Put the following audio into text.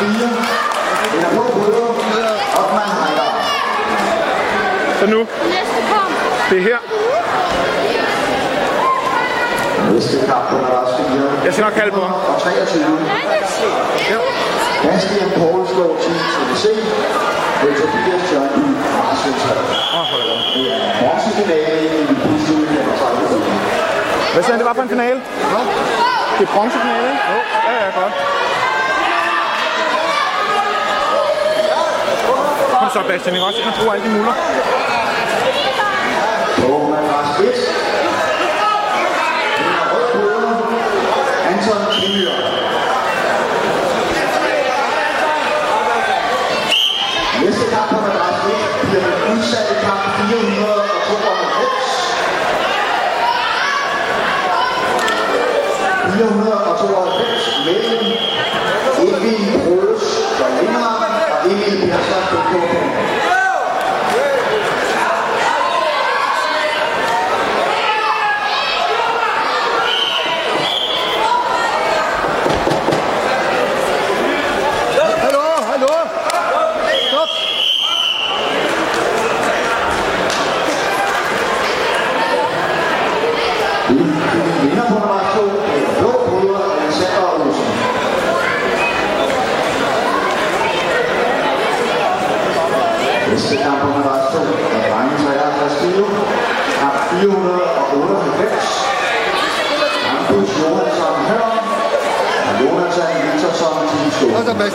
fire. Vinder blå bryder. Opmand Heidar. Så nu. Det er her. Næste kamp under Lars 4. Jeg skal nok kalde på ham. Og 23. Ja. Bastian Poul slår 10 TDC. Men så bliver Jørgen i Marsønshøj. Åh, hold da. Det er en i Pusud nummer 30. Hvad sagde det var for en finale? Ja. Det er bronzefinale, ikke? Jo. Ja, ja, godt. Så, Bastian, ikke også? Han bruger alle de muller. På madras 1. Rød Bøder. Anton Kimyr. Næste kamp på madras 1 bliver den udsatte kamp 492. 492 mellem Emil Brøs fra Lindholm og Emil Persson fra Næste kamp på nummer 2 er drenge 53 kilo. Kamp 498.